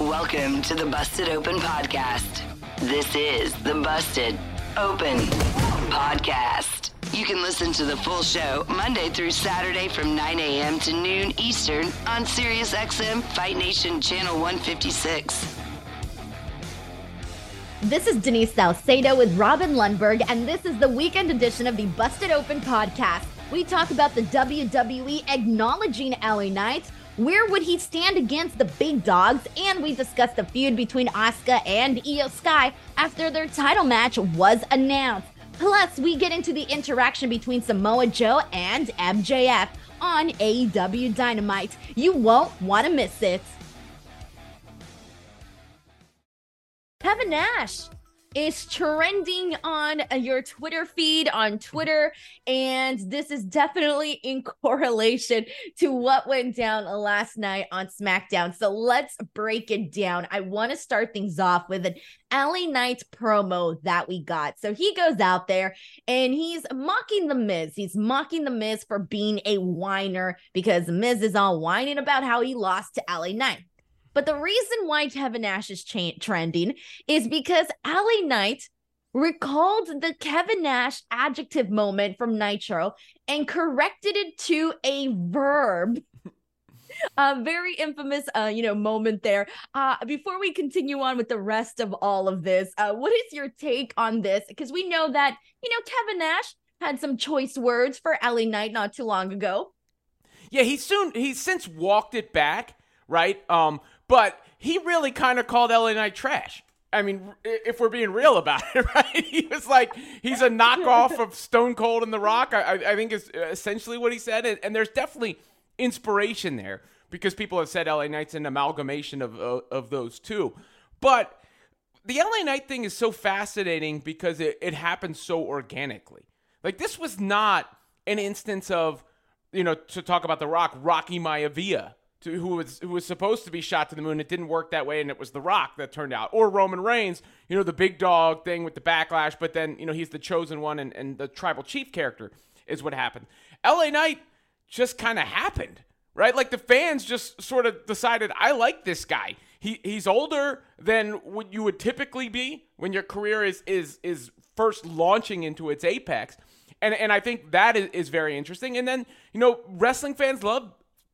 Welcome to the Busted Open Podcast. This is the Busted Open Podcast. You can listen to the full show Monday through Saturday from 9 a.m. to noon Eastern on SiriusXM Fight Nation Channel 156. This is Denise Salcedo with Robin Lundberg, and this is the weekend edition of the Busted Open podcast. We talk about the WWE acknowledging LA Knight. Where would he stand against the big dogs? And we discussed the feud between Asuka and Iyo Sky after their title match was announced. Plus, we get into the interaction between Samoa Joe and MJF on AEW Dynamite. You won't want to miss it. Kevin Nash is trending on your Twitter feed on Twitter. And this is definitely in correlation to what went down last night on SmackDown. So let's break it down. I want to start things off with an LA Knight promo that we got. So he goes out there and he's mocking The Miz. He's mocking The Miz for being a whiner because Miz is all whining about how he lost to LA Knight. But the reason why Kevin Nash is cha- trending is because LA Knight recalled the Kevin Nash adjective moment from Nitro and corrected it to a verb. A very infamous, uh, you know, moment there. Uh, before we continue on with the rest of all of this, uh, what is your take on this? Because we know that you know Kevin Nash had some choice words for LA Knight not too long ago. Yeah, he soon he's since walked it back, right? Um, but he really kind of called LA Knight trash. I mean, if we're being real about it, right? He was like, he's a knockoff of Stone Cold and The Rock. I, I think is essentially what he said. And, and, there's definitely inspiration there because people have said LA Knight's an amalgamation of, of, of those two. But the LA Knight thing is so fascinating because it, it happens so organically. Like, this was not an instance of, you know, to talk about The Rock, Rocky Maivia to who was who was supposed to be shot to the moon. It didn't work that way, and it was The Rock that turned out, or Roman Reigns, you know, the big dog thing with the backlash. But then you know he's the chosen one, and, and the tribal chief character is what happened. L.A. Knight just kind of happened, right? Like the fans just sort of decided, I like this guy. He he's older than what you would typically be when your career is is is first launching into its apex. And, and I think that is, is very interesting. And then, you know, wrestling fans love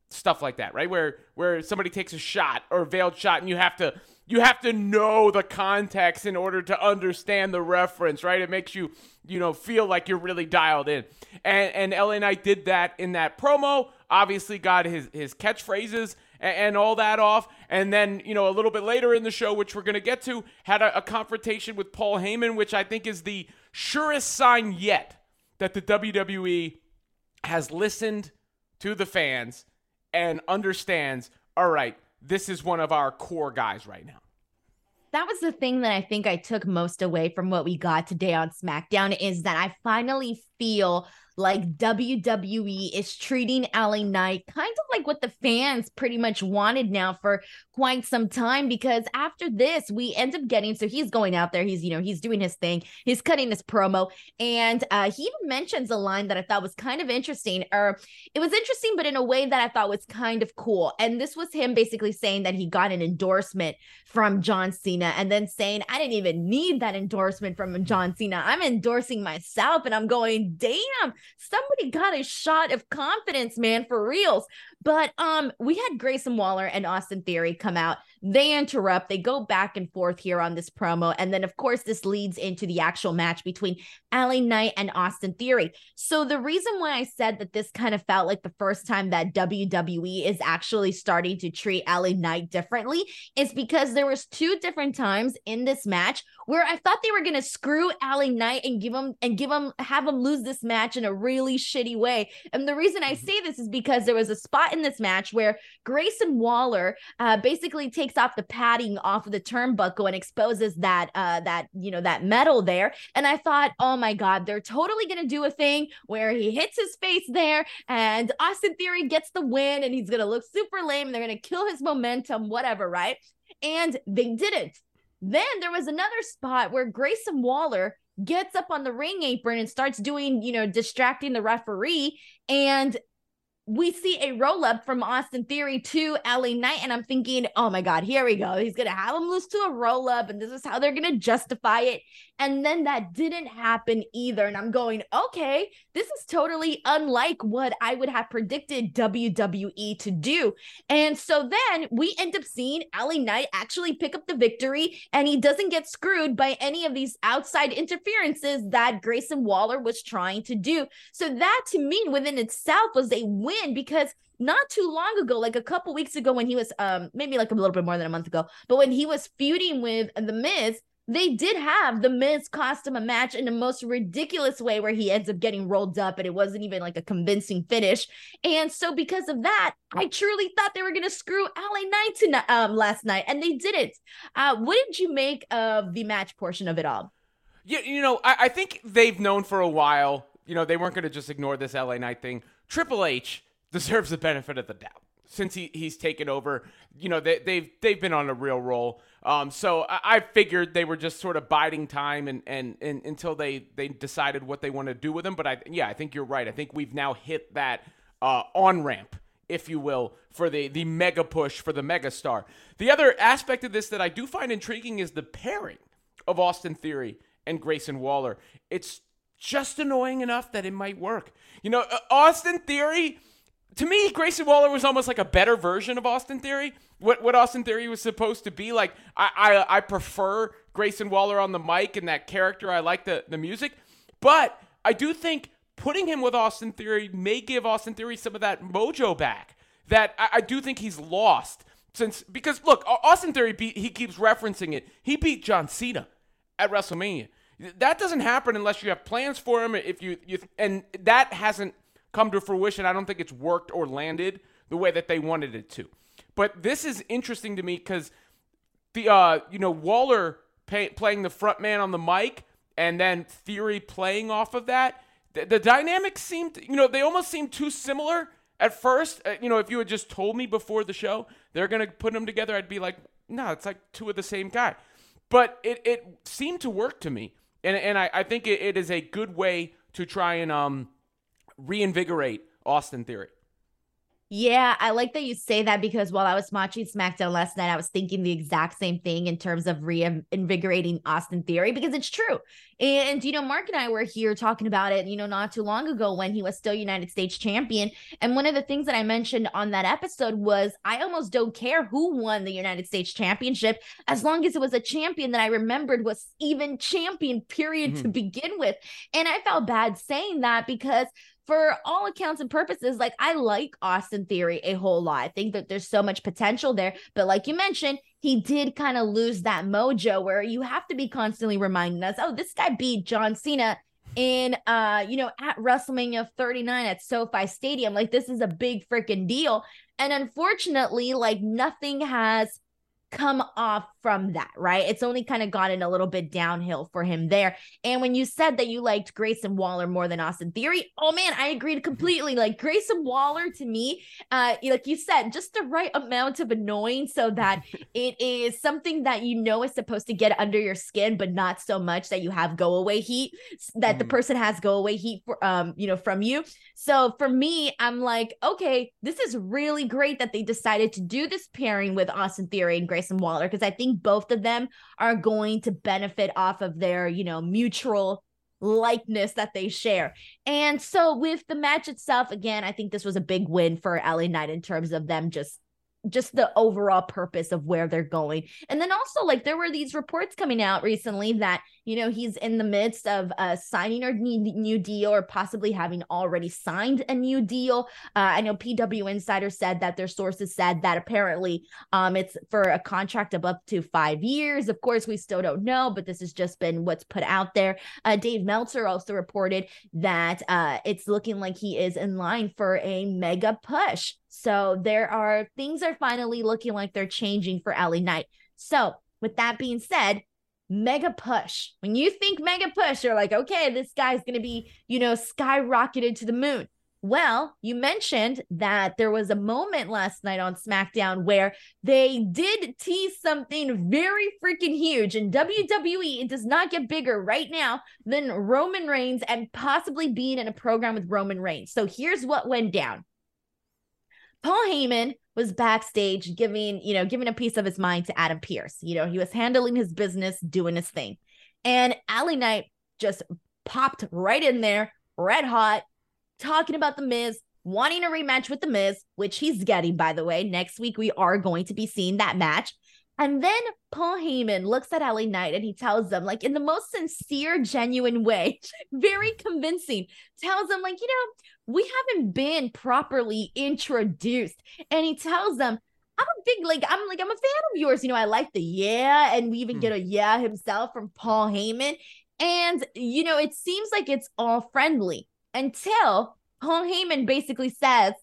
stuff like that, right? Where where somebody takes a shot or a veiled shot, and you have to you have to know the context in order to understand the reference, right? It makes you you know feel like you're really dialed in. And and LA Knight did that in that promo. Obviously, got his his catchphrases and, and all that off. And then you know a little bit later in the show, which we're gonna get to, had a, a confrontation with Paul Heyman, which I think is the surest sign yet that the WWE has listened to the fans and understands, all right, this is one of our core guys right now. That was the thing that I think I took most away from what we got today on SmackDown is that I finally feel like WWE is treating LA Knight kind of like what the fans pretty much wanted now for quite some time because after this we end up getting so he's going out there he's you know he's doing his thing he's cutting his promo and uh he mentions a line that I thought was kind of interesting or it was interesting but in a way that I thought was kind of cool and this was him basically saying that he got an endorsement from John Cena and then saying I didn't even need that endorsement from John Cena I'm endorsing myself and I'm going damn somebody got a shot of confidence, man, for reals. But um, we had Grayson Waller and Austin Theory come out. They interrupt. They go back and forth here on this promo, and then of course this leads into the actual match between LA Knight and Austin Theory. So the reason why I said that this kind of felt like the first time that WWE is actually starting to treat LA Knight differently is because there was two different times in this match where I thought they were gonna screw LA Knight and give him and give him have him lose this match in a really shitty way. And the reason I mm-hmm. say this is because there was a spot in this match where Grayson Waller uh, basically takes off the padding off of the turnbuckle and exposes that uh, that you know that metal there. And I thought, oh my god, they're totally gonna do a thing where he hits his face there, and Austin Theory gets the win, and he's gonna look super lame. And they're gonna kill his momentum, whatever, right? And they didn't. Then there was another spot where Grayson Waller gets up on the ring apron and starts doing, you know, distracting the referee. And we see a roll up from Austin Theory to LA Knight, and I'm thinking, oh my God, here we go. He's gonna have him lose to a roll up, and this is how they're gonna justify it. And then that didn't happen either. And I'm going, okay, this is totally unlike what I would have predicted WWE to do. And so then we end up seeing LA Knight actually pick up the victory, and he doesn't get screwed by any of these outside interferences that Grayson Waller was trying to do. So that to me, within itself, was a win because not too long ago, like a couple weeks ago, when he was um maybe like a little bit more than a month ago, but when he was feuding with the Miz, they did have the Miz cost him a match in the most ridiculous way where he ends up getting rolled up and it wasn't even like a convincing finish. And so because of that, I truly thought they were going to screw LA Knight tonight, um, last night and they didn't. Uh, what did you make of the match portion of it all? Yeah, you know, I, I think they've known for a while, you know, they weren't going to just ignore this LA Knight thing. Triple H deserves the benefit of the doubt since he, he's taken over. You know, they, they've they've been on a real roll. Um, so I, I, figured they were just sort of biding time and, and, and until they, they decided what they want to do with him. But I yeah, I think you're right. I think we've now hit that uh, on ramp, if you will, for the the mega push for the mega star. The other aspect of this that I do find intriguing is the pairing of Austin Theory and Grayson Waller. It's just annoying enough that it might work. You know, uh, Austin Theory to me, Grayson Waller was almost like a better version of Austin Theory. What what Austin Theory was supposed to be. Like I I, I prefer Grayson Waller on the mic and that character. I like the, the music. But I do think putting him with Austin Theory may give Austin Theory some of that mojo back that I, I do think he's lost since because look, Austin Theory beat, he keeps referencing it. He beat John Cena at WrestleMania. That doesn't happen unless you have plans for him. If you, you and that hasn't come to fruition. I don't think it's worked or landed the way that they wanted it to. But this is interesting to me because the uh, you know Waller pay, playing the front man on the mic and then Theory playing off of that. The, the dynamics seemed you know they almost seemed too similar at first. Uh, you know if you had just told me before the show they're gonna put them together, I'd be like, no, it's like two of the same guy. But it it seemed to work to me, and and I, I think it, it is a good way to try and um reinvigorate Austin Theory. Yeah, I like that you say that because while I was watching SmackDown last night, I was thinking the exact same thing in terms of reinvigorating Austin Theory because it's true. And, you know, Mark and I were here talking about it, you know, not too long ago when he was still United States champion. And one of the things that I mentioned on that episode was I almost don't care who won the United States championship as long as it was a champion that I remembered was even champion, period, mm-hmm. to begin with. And I felt bad saying that because for all accounts and purposes, like I like Austin Theory a whole lot. I think that there's so much potential there. But like you mentioned, he did kind of lose that mojo where you have to be constantly reminding us, oh, this guy beat John Cena in uh, you know, at WrestleMania 39 at SoFi Stadium. Like this is a big freaking deal. And unfortunately, like nothing has come off from that, right? It's only kind of gotten a little bit downhill for him there. And when you said that you liked Grayson Waller more than Austin Theory, oh man, I agreed completely. Like Grayson Waller to me, uh, like you said, just the right amount of annoying so that it is something that you know is supposed to get under your skin, but not so much that you have go away heat, that mm. the person has go away heat for um, you know, from you. So for me, I'm like, okay, this is really great that they decided to do this pairing with Austin Theory and Grayson Waller because I think both of them are going to benefit off of their, you know, mutual likeness that they share. And so with the match itself, again, I think this was a big win for LA Knight in terms of them just just the overall purpose of where they're going. And then also, like, there were these reports coming out recently that, you know, he's in the midst of uh, signing a new, deal or possibly having already signed a new deal. Uh, I know PW Insider said that their sources said that apparently um, it's for a contract of up to five years. Of course, we still don't know, but this has just been what's put out there. Uh, Dave Meltzer also reported that uh, it's looking like he is in line for a mega push so there are things are finally looking like they're changing for LA Knight. So with that being said, mega push. When you think mega push, you're like, okay, this guy's going to be, you know, skyrocketed to the moon. Well, you mentioned that there was a moment last night on SmackDown where they did tease something very freaking huge. And WWE, it does not get bigger right now than Roman Reigns and possibly being in a program with Roman Reigns. So here's what went down. Paul Heyman was backstage giving, you know, giving a piece of his mind to Adam Pearce. You know, he was handling his business, doing his thing. And LA Knight just popped right in there, red hot, talking about The Miz, wanting a rematch with The Miz, which he's getting, by the way. Next week, we are going to be seeing that match. And then Paul Heyman looks at LA Knight and he tells them, like, in the most sincere, genuine way, very convincing, tells them, like, you know, we haven't been properly introduced. And he tells them, I'm a big, like, I'm like, I'm a fan of yours. You know, I like the yeah. And we even mm. get a yeah himself from Paul Heyman. And, you know, it seems like it's all friendly until Paul Heyman basically says,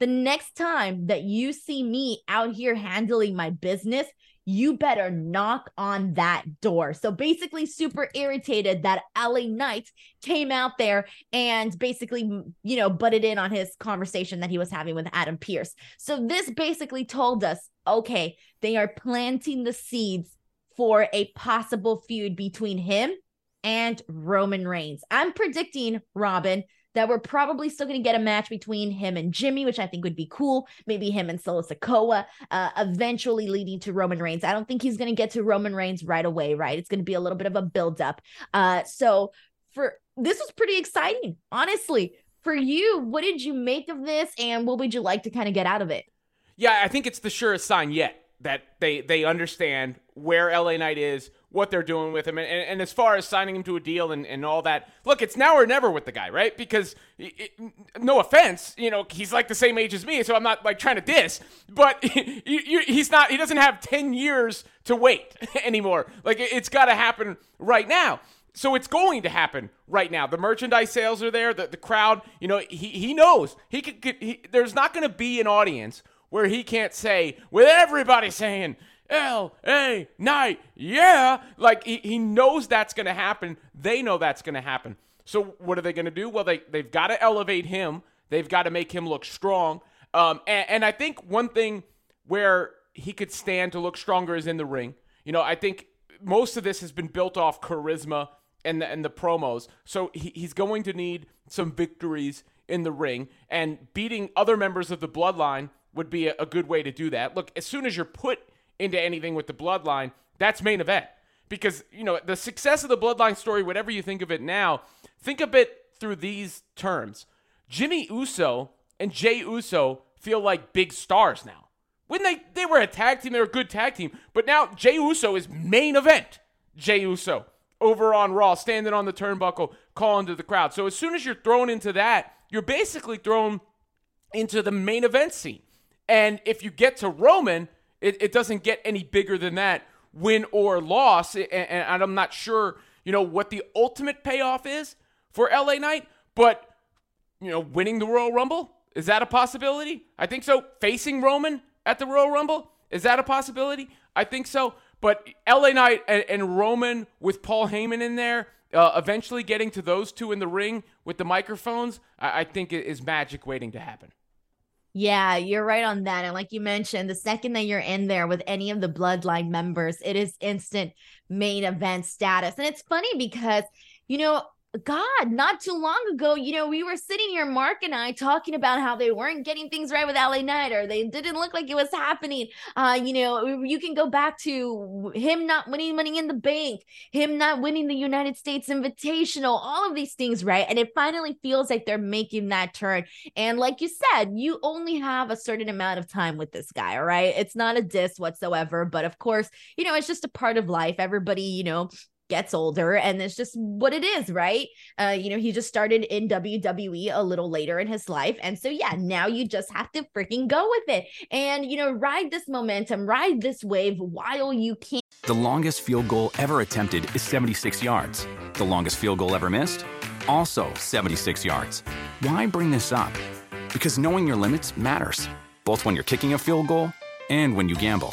the next time that you see me out here handling my business, you better knock on that door. So basically, super irritated that LA Knight came out there and basically, you know, butted in on his conversation that he was having with Adam Pearce. So this basically told us okay, they are planting the seeds for a possible feud between him and Roman Reigns. I'm predicting, Robin, that we're probably still going to get a match between him and Jimmy, which I think would be cool. Maybe him and Solo Sikoa, uh, eventually leading to Roman Reigns. I don't think he's going to get to Roman Reigns right away, right? It's going to be a little bit of a build up. Uh, so for this was pretty exciting, honestly. For you, what did you make of this, and what would you like to kind of get out of it? Yeah, I think it's the surest sign yet that they they understand where LA Knight is, what they're doing with him. And, and, and, as far as signing him to a deal and, and all that, look, it's now or never with the guy, right? Because, it, no offense, you know, he's like the same age as me, so I'm not like trying to diss, but he's not, he doesn't have 10 years to wait anymore. Like, it's got to happen right now. So it's going to happen right now. The merchandise sales are there. The, the crowd, you know, he, he knows he could. He, there's not going to be an audience where he can't say with everybody saying, L.A. Knight, yeah. Like he, he knows that's going to happen. They know that's going to happen. So what are they going to do? Well, they, they've got to elevate him. They've got to make him look strong. Um, and, and I think one thing where he could stand to look stronger is in the ring. You know, I think most of this has been built off charisma and the, and the promos. So he, he's going to need some victories in the ring, and beating other members of the bloodline would be a, a good way to do that. Look, as soon as you're put into anything with the bloodline, that's main event. Because, you know, the success of the bloodline story, whatever you think of it now, think of it through these terms. Jimmy Uso and Jay Uso feel like big stars now. When they, they were a tag team, they were a good tag team. But now Jay Uso is main event. Jay Uso over on Raw, standing on the turnbuckle, calling to the crowd. So as soon as you're thrown into that, you're basically thrown into the main event scene. And if you get to Roman, it, it doesn't get any bigger than that, win or loss. And, and I'm not sure, you know, what the ultimate payoff is for LA Knight, but, you know, winning the Royal Rumble, is that a possibility? I think so. Facing Roman at the Royal Rumble, is that a possibility? I think so. But LA Knight and, and Roman with Paul Heyman in there, uh, eventually getting to those two in the ring with the microphones, I, I think is magic waiting to happen. Yeah, you're right on that. And like you mentioned, the second that you're in there with any of the bloodline members, it is instant main event status. And it's funny because, you know, God, not too long ago, you know, we were sitting here, Mark and I, talking about how they weren't getting things right with LA Knight, or they didn't look like it was happening. Uh, you know, you can go back to him not winning money in the bank, him not winning the United States Invitational, all of these things, right? And it finally feels like they're making that turn. And like you said, you only have a certain amount of time with this guy, all right? It's not a diss whatsoever, but of course, you know, it's just a part of life. Everybody, you know, gets older and it's just what it is right uh you know he just started in WWE a little later in his life and so yeah now you just have to freaking go with it and you know ride this momentum ride this wave while you can The longest field goal ever attempted is 76 yards. The longest field goal ever missed? Also 76 yards. Why bring this up? Because knowing your limits matters, both when you're kicking a field goal and when you gamble.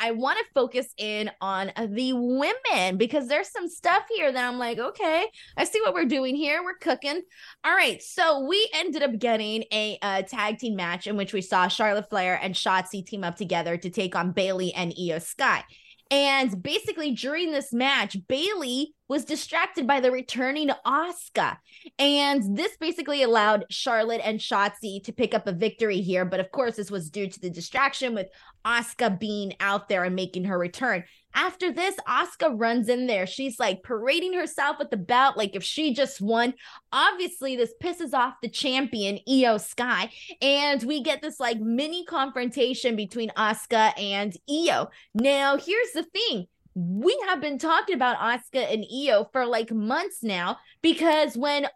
I want to focus in on the women because there's some stuff here that I'm like, okay, I see what we're doing here. We're cooking. All right. So we ended up getting a, uh tag team match in which we saw Charlotte Flair and Shotzi team up together to take on Bayley and Iyo Sky. And basically, during this match, Bayley was distracted by the returning Asuka, And this basically allowed Charlotte and Shotzi to pick up a victory here. But of course, this was due to the distraction with Asuka being out there and making her return. After this, Asuka runs in there. She's like parading herself with the belt, like if she just won. Obviously, this pisses off the champion, Iyo Sky. And we get this like mini confrontation between Asuka and Iyo. Now, here's the thing we have been talking about Asuka and Iyo for like months now because when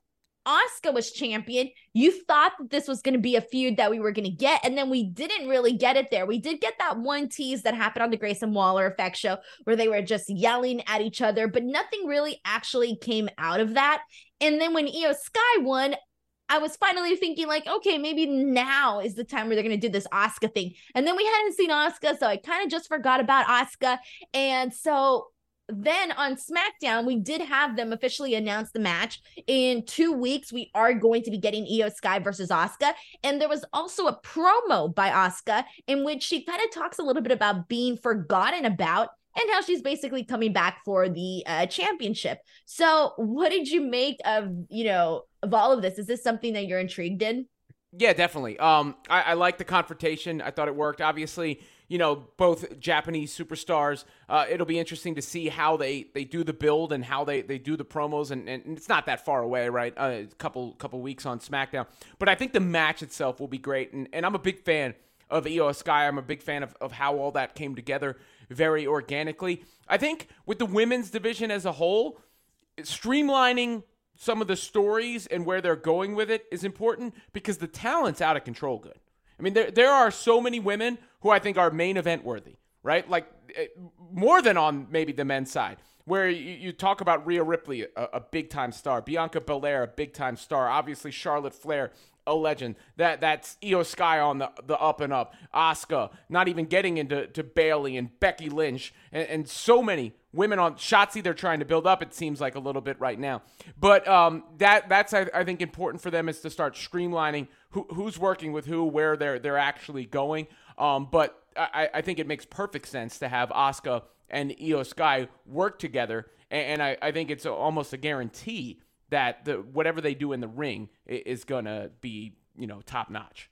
Asuka was champion, you thought that this was going to be a feud that we were going to get, and then we didn't really get it there. We did get that one tease that happened on the Grayson Waller Effect show where they were just yelling at each other, but nothing really actually came out of that. And then when Iyo Sky won, I was finally thinking like, okay, maybe now is the time where they're gonna do this Asuka thing. And then we hadn't seen Asuka, so I kind of just forgot about Asuka. And so then on SmackDown, we did have them officially announce the match. In two weeks, we are going to be getting Iyo Sky versus Asuka. And there was also a promo by Asuka in which she kind of talks a little bit about being forgotten about and how she's basically coming back for the uh, championship. So, what did you make of you know of all of this? Is this something that you're intrigued in? Yeah, definitely. Um, I, I like the confrontation. I thought it worked. Obviously, you know, both Japanese superstars. Uh, it'll be interesting to see how they, they do the build and how they, they do the promos. And, and it's not that far away, right? Uh, a couple couple weeks on SmackDown. But I think the match itself will be great. And, and I'm a big fan of Iyo Sky. I'm a big fan of, of how all that came together very organically. I think with the women's division as a whole, streamlining some of the stories and where they're going with it is important because the talent's out of control good. I mean, there, there are so many women who I think are main event worthy, right? Like eh, more than on maybe the men's side, where you, you talk about Rhea Ripley, a, a big time star, Bianca Belair, a big time star, obviously Charlotte Flair, a legend. That that's Iyo Sky on the the up and up. Asuka, not even getting into to Bayley and Becky Lynch and, and so many women on Shotzi. They're trying to build up. It seems like a little bit right now, but um, that that's I, I think important for them is to start streamlining who, who's working with who, where they're they're actually going. Um, but I, I think it makes perfect sense to have Asuka and Iyo Sky work together, and, and I, I think it's almost a guarantee that the whatever they do in the ring is gonna be you know top notch.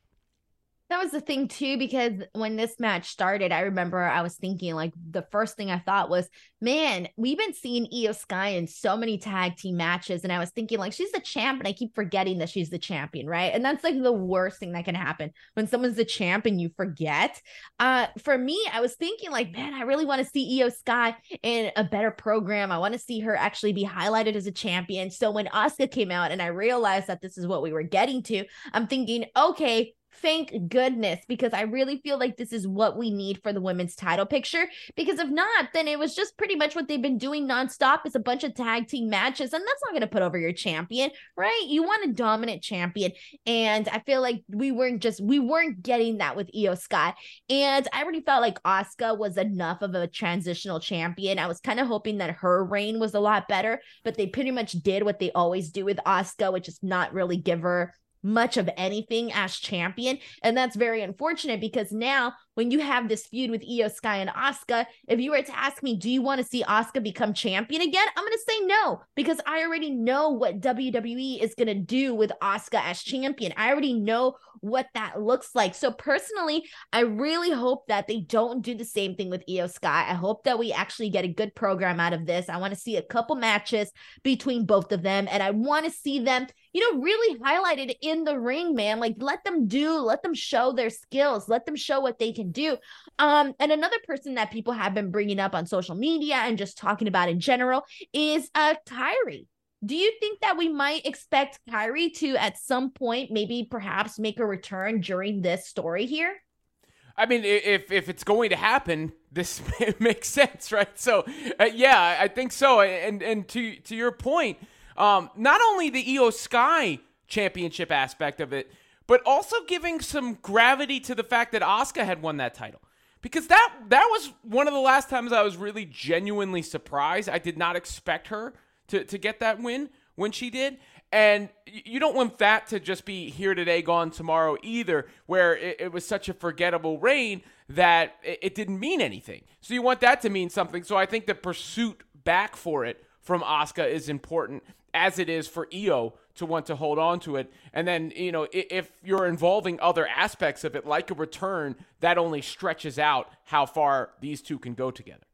That was the thing too, because when this match started, I remember I was thinking like the first thing I thought was, man, we've been seeing Iyo Sky in so many tag team matches, and I was thinking like she's the champ, and I keep forgetting that she's the champion, right? And that's like the worst thing that can happen when someone's the champ and you forget. Uh, for me, I was thinking like, man, I really want to see Iyo Sky in a better program. I want to see her actually be highlighted as a champion. So when Asuka came out and I realized that this is what we were getting to, I'm thinking, okay, Thank goodness, because I really feel like this is what we need for the women's title picture. Because if not, then it was just pretty much what they've been doing nonstop. It's a bunch of tag team matches, and that's not going to put over your champion, right? You want a dominant champion. And I feel like we weren't just, we weren't getting that with Iyo Sky. And I already felt like Asuka was enough of a transitional champion. I was kind of hoping that her reign was a lot better, but they pretty much did what they always do with Asuka, which is not really give her much of anything as champion. And that's very unfortunate because now when you have this feud with Iyo Sky and Asuka, if you were to ask me, do you want to see Asuka become champion again? I'm going to say no because I already know what WWE is going to do with Asuka as champion. I already know what that looks like. So personally, I really hope that they don't do the same thing with Iyo Sky. I hope that we actually get a good program out of this. I want to see a couple matches between both of them and I want to see them you know, really highlighted in the ring, man. Like let them do, let them show their skills, let them show what they can do. Um, and another person that people have been bringing up on social media and just talking about in general is uh Kairi. Do you think that we might expect Kairi to at some point maybe perhaps make a return during this story here? I mean, if if it's going to happen, this makes sense, right? So, uh, yeah, I think so. And and to to your point, um, not only the Iyo Sky championship aspect of it, but also giving some gravity to the fact that Asuka had won that title. Because that that was one of the last times I was really genuinely surprised. I did not expect her to, to get that win when she did. And you don't want that to just be here today, gone tomorrow either, where it, it was such a forgettable reign that it, it didn't mean anything. So you want that to mean something. So I think the pursuit back for it from Asuka is important as it is for Iyo to want to hold on to it. And then, you know, if you're involving other aspects of it, like a return, that only stretches out how far these two can go together.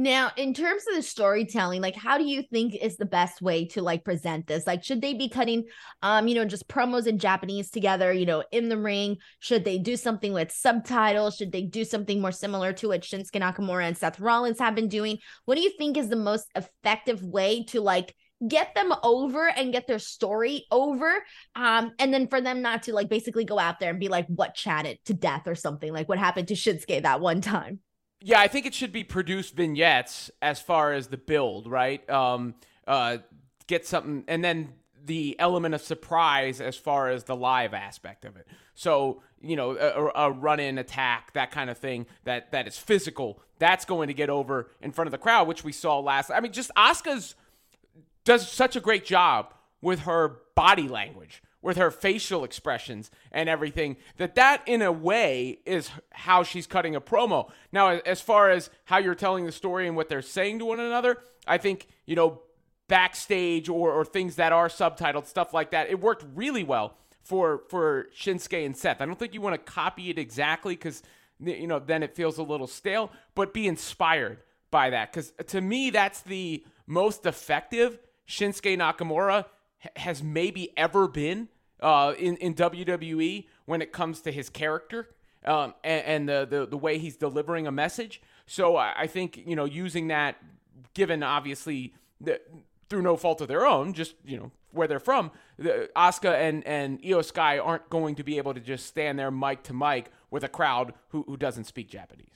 Now, in terms of the storytelling, like how do you think is the best way to like present this? Like should they be cutting um, you know, just promos in Japanese together, you know, in the ring? Should they do something with subtitles? Should they do something more similar to what Shinsuke Nakamura and Seth Rollins have been doing? What do you think is the most effective way to like get them over and get their story over um and then for them not to like basically go out there and be like what chatted to death or something like what happened to Shinsuke that one time yeah i think it should be produced vignettes as far as the build right? Um uh get something and then the element of surprise as far as the live aspect of it. So you know a, a run in attack that kind of thing that that is physical that's going to get over in front of the crowd which we saw last i mean just Asuka's does such a great job with her body language with her facial expressions and everything that that in a way is how she's cutting a promo. Now as far as how you're telling the story and what they're saying to one another i think you know backstage or, or things that are subtitled stuff like that it worked really well for for shinsuke and seth. I don't think you want to copy it exactly because you know then it feels a little stale but be inspired by that. Because uh, to me that's the most effective Shinsuke Nakamura has maybe ever been uh, in in WWE when it comes to his character um, and, and the, the, the way he's delivering a message. So I, I think you know using that, given obviously the, through no fault of their own, just you know where they're from, the, Asuka and and Iyo Sky aren't going to be able to just stand there mic to mic with a crowd who who doesn't speak Japanese.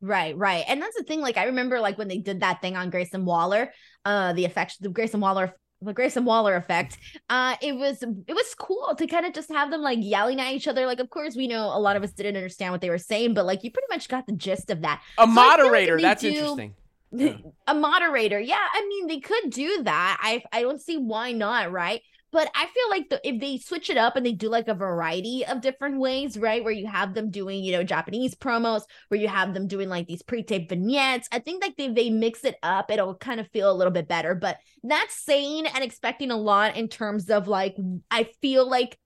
Right, right. And that's the thing. Like, I remember like when they did that thing on Grayson Waller, uh, the effect, the Grayson Waller, the Grayson Waller effect. Uh, it was it was cool to kind of just have them like yelling at each other. Like, of course, we know a lot of us didn't understand what they were saying, but like you pretty much got the gist of that. A so moderator, like that's do, interesting. Yeah. A moderator, yeah. I mean, they could do that. I I don't see why not, right? But I feel like the, if they switch it up and they do like a variety of different ways, right? Where you have them doing, you know, Japanese promos, where you have them doing like these pre-taped vignettes. I think like they they mix it up, it'll kind of feel a little bit better. But that's saying and expecting a lot in terms of like I feel like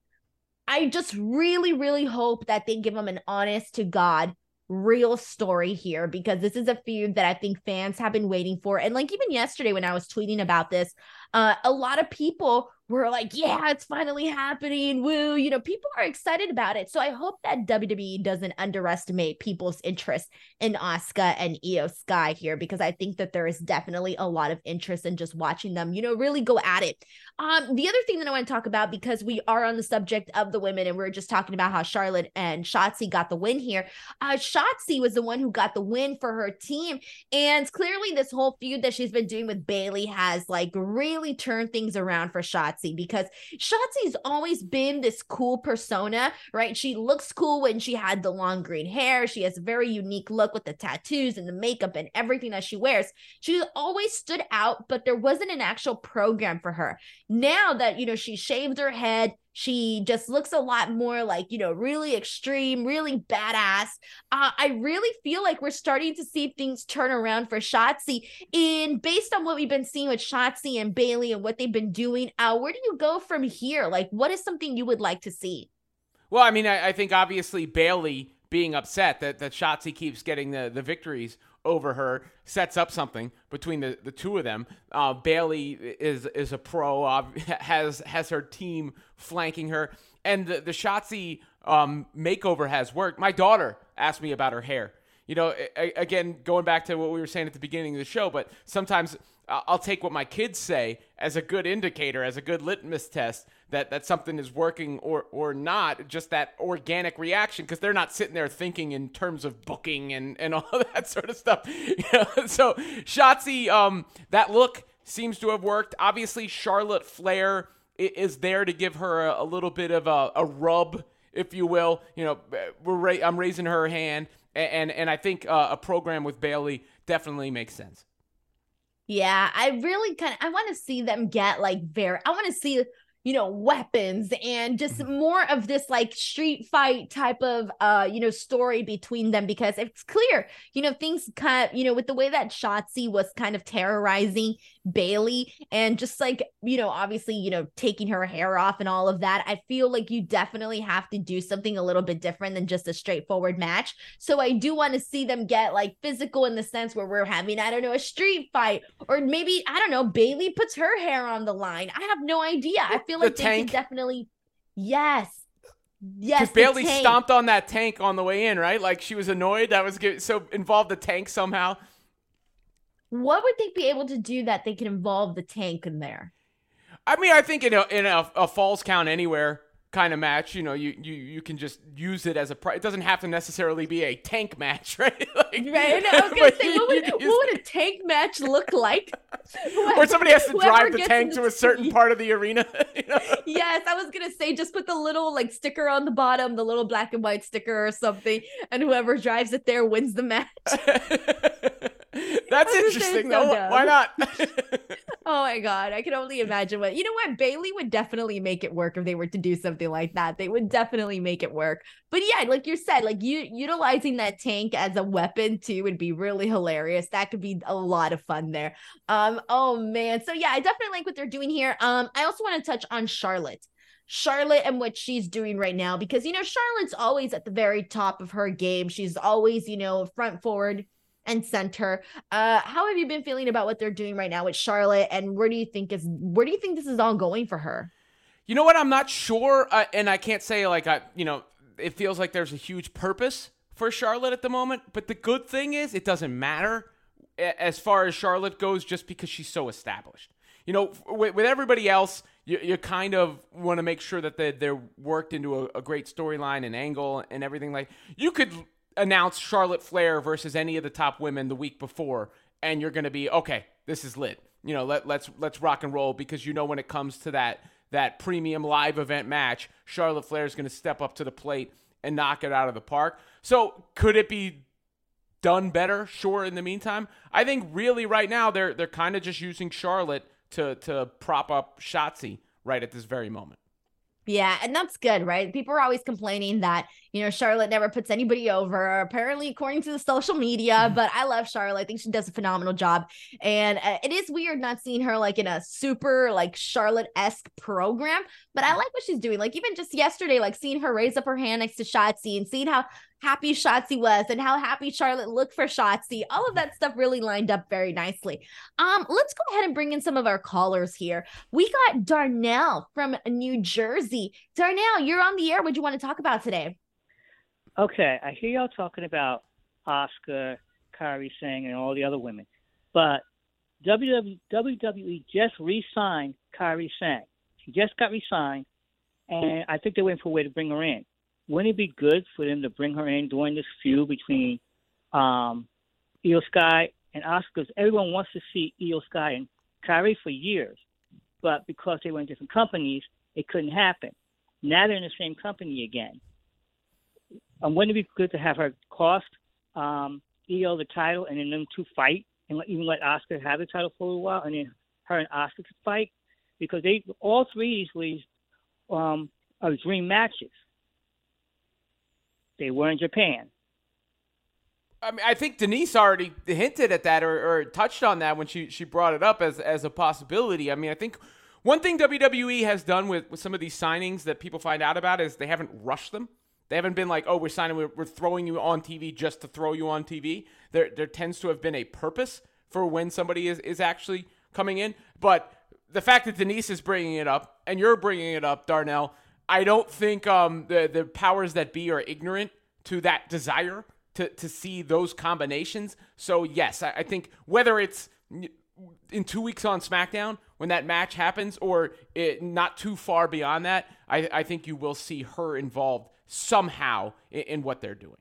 I just really, really hope that they give them an honest to God real story here because this is a feud that I think fans have been waiting for. And like even yesterday when I was tweeting about this, uh, a lot of people were like, yeah, it's finally happening. Woo. You know, people are excited about it. So I hope that WWE doesn't underestimate people's interest in Asuka and Iyo Sky here because I think that there is definitely a lot of interest in just watching them, you know, really go at it. Um, the other thing that I want to talk about because we are on the subject of the women and we are just talking about how Charlotte and Shotzi got the win here. Uh, Shotzi was the one who got the win for her team. And clearly, this whole feud that she's been doing with Bayley has like really turned things around for. Shotzi because Shotzi's always been this cool persona, right? She looks cool when she had the long green hair. She has a very unique look with the tattoos and the makeup and everything that she wears. She always stood out, but there wasn't an actual program for her. Now that, you know, she shaved her head, she just looks a lot more like, you know, really extreme, really badass. Uh, I really feel like we're starting to see things turn around for Shotzi. And based on what we've been seeing with Shotzi and Bayley and what they've been doing, uh, where do you go from here? Like, what is something you would like to see? Well, I mean, I, I think obviously Bayley being upset that, that Shotzi keeps getting the, the victories over her sets up something between the, the two of them. Uh, Bayley is is a pro, uh, has has her team flanking her, and the the Shotzi um, makeover has worked. My daughter asked me about her hair. You know, again, going back to what we were saying at the beginning of the show, but sometimes I'll take what my kids say as a good indicator, as a good litmus test that, that something is working or, or not, just that organic reaction, because they're not sitting there thinking in terms of booking and, and all that sort of stuff. So, Shotzi, um, that look seems to have worked. Obviously, Charlotte Flair is there to give her a, a little bit of a, a, rub, if you will. You know, we're ra- I'm raising her hand, and, and, and I think uh, a program with Bayley definitely makes sense. Yeah, I really kind of I want to see them get like very I want to see you know weapons and just mm-hmm. more of this like street fight type of uh you know story between them because it's clear you know things kind of you know with the way that Shotzi was kind of terrorizing Bayley and just like, you know, obviously, you know, taking her hair off and all of that. I feel like you definitely have to do something a little bit different than just a straightforward match. So I do want to see them get like physical in the sense where we're having, I don't know, a street fight or maybe, I don't know, Bayley puts her hair on the line. I have no idea. I feel like The they can definitely, yes. Yes, Because Bayley tank. stomped on that tank on the way in, right? Like she was annoyed that was good. So involved the tank somehow. What would they be able to do that they can involve the tank in there? I mean, I think in a in a, a falls count anywhere kind of match, you know, you you you can just use it as a. Pri- it doesn't have to necessarily be a tank match, right? like, Right? I was gonna say, what would, what would a tank match look like? or somebody has to drive the tank to a certain team. part of the arena. you know? Yes, I was gonna say just put the little like sticker on the bottom, the little black and white sticker or something, and whoever drives it there wins the match. That's I was gonna say interesting, it's so though. Why not? Oh my god, I can only imagine what you know what Bayley would definitely make it work if they were to do something like that. They would definitely make it work. But yeah, like you said, like you utilizing that tank as a weapon too would be really hilarious. That could be a lot of fun there. Um, oh man. So yeah, I definitely like what they're doing here. Um, I also want to touch on Charlotte. Charlotte and what she's doing right now because you know Charlotte's always at the very top of her game. She's always, you know, front forward and center. Uh how have you been feeling about what they're doing right now with Charlotte and where do you think is where do you think this is all going for her? You know what? I'm not sure, uh, and I can't say like I, you know, it feels like there's a huge purpose for Charlotte at the moment. But the good thing is, it doesn't matter as far as Charlotte goes, just because she's so established. You know, with, with everybody else, you, you kind of want to make sure that they, they're worked into a, a great storyline and angle and everything. Like you could announce Charlotte Flair versus any of the top women the week before, and you're going to be okay. This is lit. You know, let, let's let's rock and roll because you know when it comes to that that premium live event match, Charlotte Flair is going to step up to the plate and knock it out of the park. So could it be done better? Sure. In the meantime, I think really right now they're they're kind of just using Charlotte to to prop up Shotzi right at this very moment. Yeah, and that's good, right? People are always complaining that, you know, Charlotte never puts anybody over, apparently, according to the social media. But I love Charlotte. I think she does a phenomenal job. And uh, it is weird not seeing her like in a super, like, Charlotte esque program. But I like what she's doing. Like, even just yesterday, like seeing her raise up her hand next to Shotzi and seeing how happy Shotzi was and how happy Charlotte looked for Shotzi. All of that stuff really lined up very nicely. Um, let's go ahead and bring in some of our callers here. We got Darnell from New Jersey. Darnell, you're on the air. What do you want to talk about today? Okay, I hear y'all talking about Asuka, Kairi Sane, and all the other women, but WWE, just re-signed Kairi Sane. She just got re-signed, and I think they're waiting for a way to bring her in. Wouldn't it be good for them to bring her in during this feud between um, Iyo Sky and Asuka? Everyone wants to see Iyo Sky and Kairi for years, but because they were in different companies, it couldn't happen. Now they're in the same company again. Um, wouldn't it be good to have her cost um, Iyo the title and then them two fight and even let Asuka have the title for a while and then her and Asuka could fight? Because they all three of these um, are dream matches. They were in Japan. I mean, I think Denise already hinted at that or, or touched on that when she, she brought it up as, as a possibility. I mean, I think one thing WWE has done with, with some of these signings that people find out about is they haven't rushed them. They haven't been like, oh, we're signing, we're, we're throwing you on TV just to throw you on TV. There, there tends to have been a purpose for when somebody is, is actually coming in. But the fact that Denise is bringing it up and you're bringing it up, Darnell, I don't think um, the, the powers that be are ignorant to that desire to, to see those combinations. So, yes, I, I think whether it's in two weeks on SmackDown when that match happens or it, not too far beyond that, I, I think you will see her involved somehow in, in what they're doing.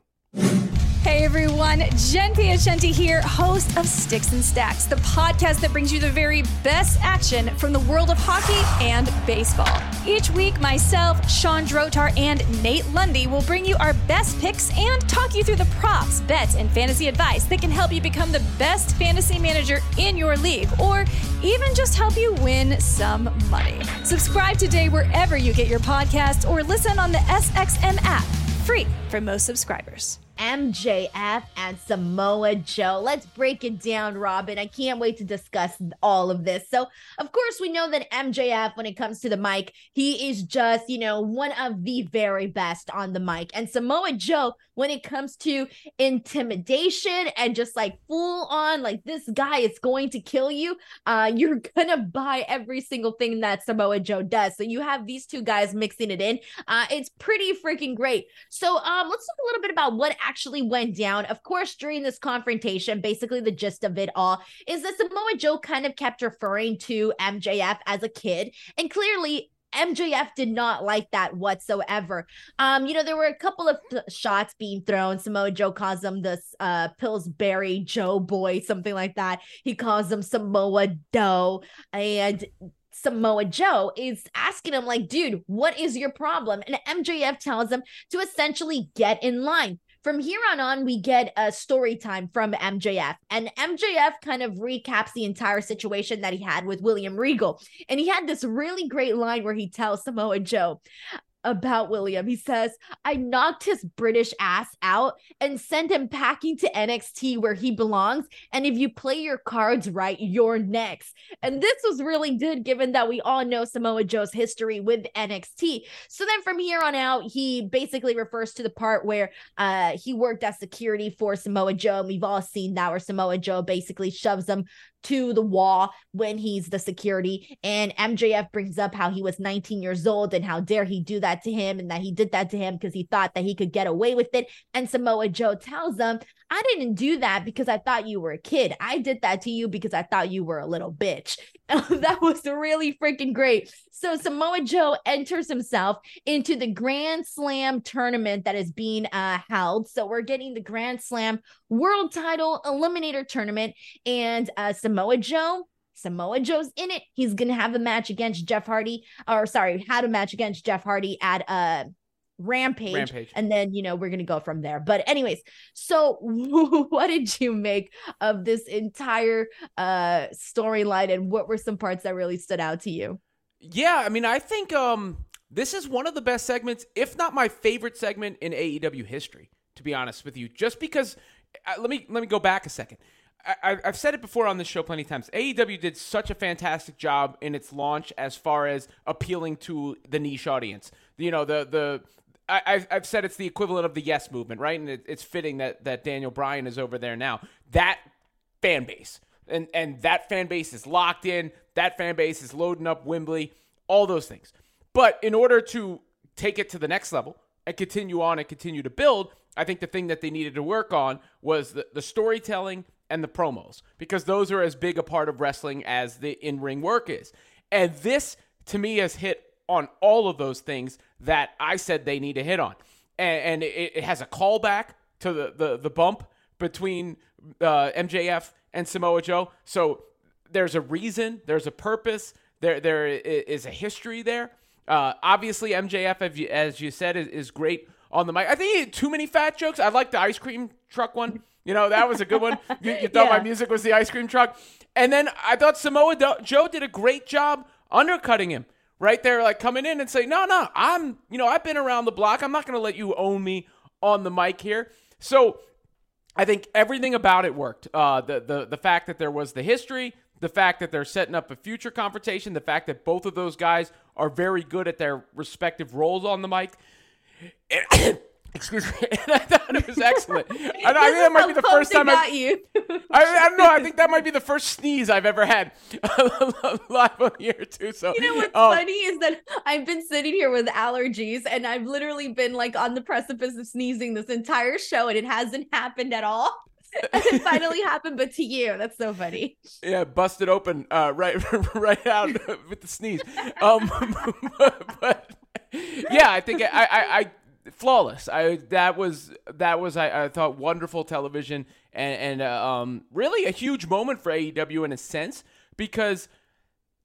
Hey everyone, Jen Piacenti here, host of Sticks and Stacks, the podcast that brings you the very best action from the world of hockey and baseball. Each week, myself, Sean Drotar, and Nate Lundy will bring you our best picks and talk you through the props, bets, and fantasy advice that can help you become the best fantasy manager in your league, or even just help you win some money. Subscribe today wherever you get your podcasts or listen on the SXM app, free for most subscribers. MJF and Samoa Joe. Let's break it down, Robin. I can't wait to discuss all of this. So, of course, we know that MJF, when it comes to the mic, he is just, you know, one of the very best on the mic. And Samoa Joe, when it comes to intimidation and just like full on, like this guy is going to kill you, uh, you're gonna buy every single thing that Samoa Joe does. So you have these two guys mixing it in. Uh, it's pretty freaking great. So um, let's talk a little bit about what actually went down. Of course, during this confrontation, basically the gist of it all is that Samoa Joe kind of kept referring to MJF as a kid, and clearly MJF did not like that whatsoever. Um, you know, there were a couple of shots being thrown. Samoa Joe calls him the uh Pillsbury Joe boy, something like that. He calls him Samoa Doe. And Samoa Joe is asking him, like, dude, what is your problem? And MJF tells him to essentially get in line. From here on on, we get a story time from MJF, and MJF kind of recaps the entire situation that he had with William Regal. And he had this really great line where he tells Samoa Joe, about William. He says, I knocked his British ass out and sent him packing to NXT where he belongs. And if you play your cards right, you're next. And this was really good given that we all know Samoa Joe's history with NXT. So then from here on out, he basically refers to the part where uh, he worked as security for Samoa Joe. And we've all seen that where Samoa Joe basically shoves him to the wall when he's the security. And MJF brings up how he was 19 years old and how dare he do that to him and that he did that to him because he thought that he could get away with it. And Samoa Joe tells them, I didn't do that because I thought you were a kid. I did that to you because I thought you were a little bitch. that was really freaking great. So Samoa Joe enters himself into the Grand Slam tournament that is being uh, held. So we're getting the Grand Slam World Title Eliminator Tournament, and uh, Samoa Joe. Samoa Joe's in it. He's gonna have a match against Jeff Hardy, or sorry, had a match against Jeff Hardy at uh Rampage, Rampage. And then, you know, we're going to go from there. But, anyways, so what did you make of this entire uh storyline and what were some parts that really stood out to you? Yeah, I mean, I think um this is one of the best segments, if not my favorite segment in AEW history, to be honest with you. Just because uh, let me let me go back a second. I, have said it before on this show plenty of times. AEW did such a fantastic job in its launch as far as appealing to the niche audience. You know, the the I, have said it's the equivalent of the Yes movement, right? And it, it's fitting that that Daniel Bryan is over there now. That fan base, and and that fan base is locked in. That fan base is loading up Wembley, all those things. But in order to take it to the next level and continue on and continue to build, I think the thing that they needed to work on was the, the storytelling and the promos because those are as big a part of wrestling as the in ring work is. And this, to me, has hit on all of those things that I said they need to hit on. And, and it, it, has a callback to the, the, the bump between uh, MJF and Samoa Joe. So there's a reason, there's a purpose, there there is a history there. Uh, obviously, MJF, as you, as you said, is, is, great on the mic. I think he had too many fat jokes. I like the ice cream truck one. You know, that was a good one. You, you thought yeah. my music was the ice cream truck. And then I thought Samoa Joe did a great job undercutting him right there, like coming in and say, no, no, I'm, you know, I've been around the block. I'm not going to let you own me on the mic here. So I think everything about it worked. Uh, the, the, the fact that there was the history, the fact that they're setting up a future confrontation, the fact that both of those guys are very good at their respective roles on the mic. Excuse me. And I thought it was excellent. I, I think that might be the first time I you. I, I don't know. I think that might be the first sneeze I've ever had live on here too. So you know what's um, funny is that I've been sitting here with allergies and I've literally been like on the precipice of sneezing this entire show and it hasn't happened at all. it finally happened, but to you. That's so funny. Yeah, busted open uh, right right out with the sneeze. Um, but, but yeah, I think I, I, I flawless. I that was that was I, I thought wonderful television and and uh, um really a huge moment for AEW in a sense because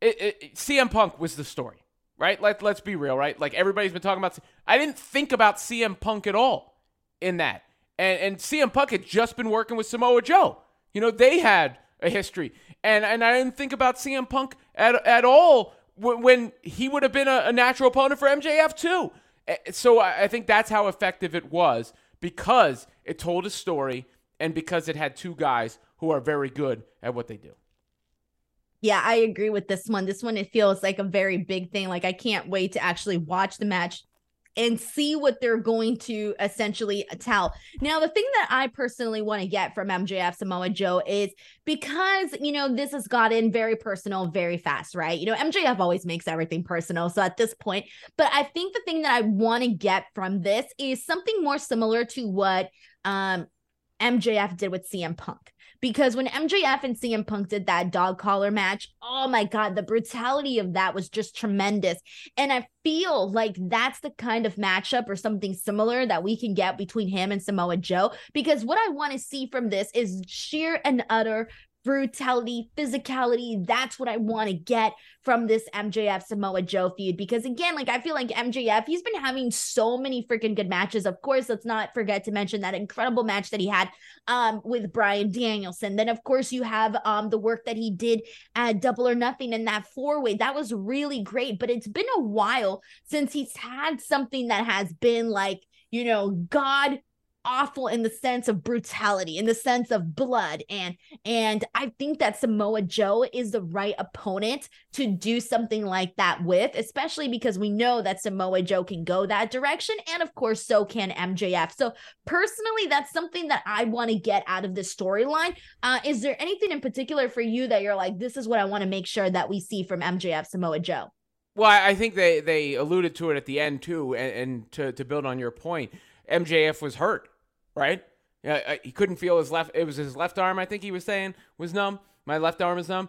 it, it, CM Punk was the story, right? Let let's be real, right? Like everybody's been talking about. I didn't think about CM Punk at all in that, and and CM Punk had just been working with Samoa Joe. You know they had a history, and and I didn't think about CM Punk at at all when he would have been a, a natural opponent for MJF too. So I think that's how effective it was because it told a story and because it had two guys who are very good at what they do. Yeah, I agree with this one. This one, it feels like a very big thing. Like, I can't wait to actually watch the match and see what they're going to essentially tell. Now, the thing that I personally want to get from MJF Samoa Joe is because, you know, this has gotten very personal very fast, right? You know, MJF always makes everything personal. So at this point, but I think the thing that I want to get from this is something more similar to what um MJF did with CM Punk because when MJF and CM Punk did that dog collar match, oh my God, the brutality of that was just tremendous. And I feel like that's the kind of matchup or something similar that we can get between him and Samoa Joe. Because what I want to see from this is sheer and utter brutality, physicality. That's what I want to get from this MJF Samoa Joe feud. Because again, like I feel like MJF, he's been having so many freaking good matches. Of course, let's not forget to mention that incredible match that he had um with Bryan Danielson. Then of course you have um the work that he did at Double or Nothing in that four-way. That was really great, but it's been a while since he's had something that has been like, you know, God awful in the sense of brutality in the sense of blood. And and i think that samoa joe is the right opponent to do something like that with especially because we know that samoa joe can go that direction. And of course so can mjf so personally that's something that i want to get out of this storyline. Uh, is there anything in particular for you that you're like this is what i want to make sure that we see from mjf samoa joe? Well i think they they alluded to it at the end too and, and to, to build on your point mjf was hurt right? Yeah, he couldn't feel his left. It was his left arm. I think he was saying was numb. My left arm is numb.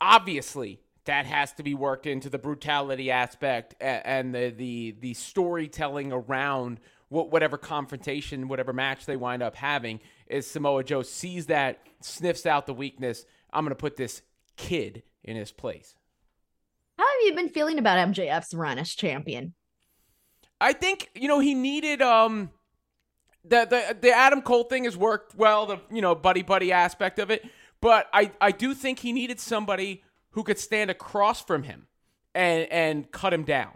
Obviously, that has to be worked into the brutality aspect and the the the storytelling around whatever confrontation, whatever match they wind up having. Is Samoa Joe sees that, sniffs out the weakness. I'm going to put this kid in his place. How have you been feeling about MJF's run as champion? I think you know he needed um the the the Adam Cole thing has worked well, the you know buddy buddy aspect of it, but I I do think he needed somebody who could stand across from him and and cut him down,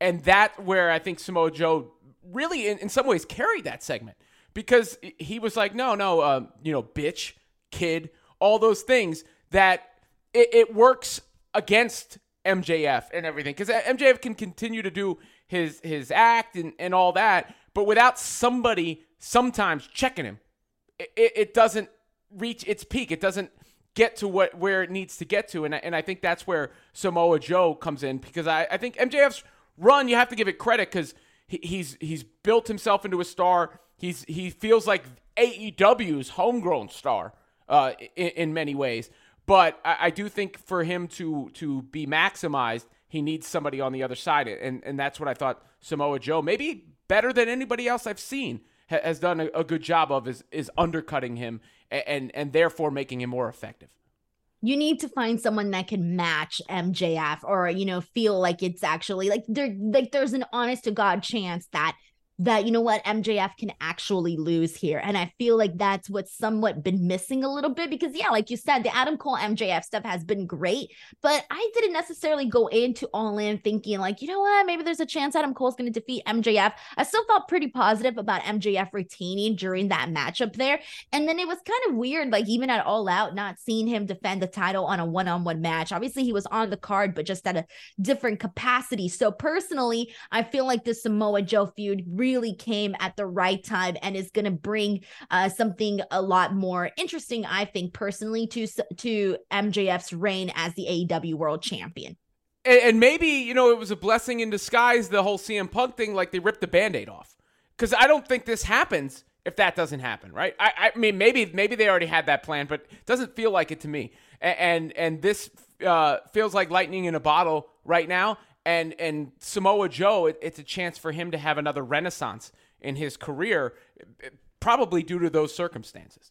and that where I think Samoa Joe really in, in some ways carried that segment. Because he was like no no um, you know bitch kid all those things that it, it works against MJF and everything. Because MJF can continue to do his his act and, and all that but without somebody sometimes checking him, it, it doesn't reach its peak. It doesn't get to what where it needs to get to. And I, and I think that's where Samoa Joe comes in because I, I think MJF's run, you have to give it credit because he, he's he's built himself into a star. He's he feels like AEW's homegrown star uh, in, in many ways. But I, I do think for him to to be maximized, he needs somebody on the other side, and and that's what I thought Samoa Joe maybe better than anybody else I've seen ha- has done a, a, good job of is is undercutting him and, and and therefore making him more effective. You need to find someone that can match MJF or you know feel like it's actually like there like there's an honest to god chance that that you know what MJF can actually lose here. And I feel like that's what's somewhat been missing a little bit because yeah like you said the Adam Cole MJF stuff has been great but I didn't necessarily go into all in thinking like you know what maybe there's a chance Adam Cole's going to defeat MJF I still felt pretty positive about MJF retaining during that matchup there. And then it was kind of weird like even at all out not seeing him defend the title on a one-on-one match. Obviously he was on the card but just at a different capacity. So personally I feel like the Samoa Joe feud really really came at the right time and is going to bring uh, something a lot more interesting, I think, personally, to to MJF's reign as the AEW World Champion. And, and maybe you know it was a blessing in disguise. The whole CM Punk thing, like they ripped the Band-Aid off, because I don't think this happens if that doesn't happen, right? I, I mean, maybe maybe they already had that plan, but it doesn't feel like it to me. And and, and this uh, feels like lightning in a bottle right now and and Samoa Joe, it, it's a chance for him to have another renaissance in his career, probably due to those circumstances.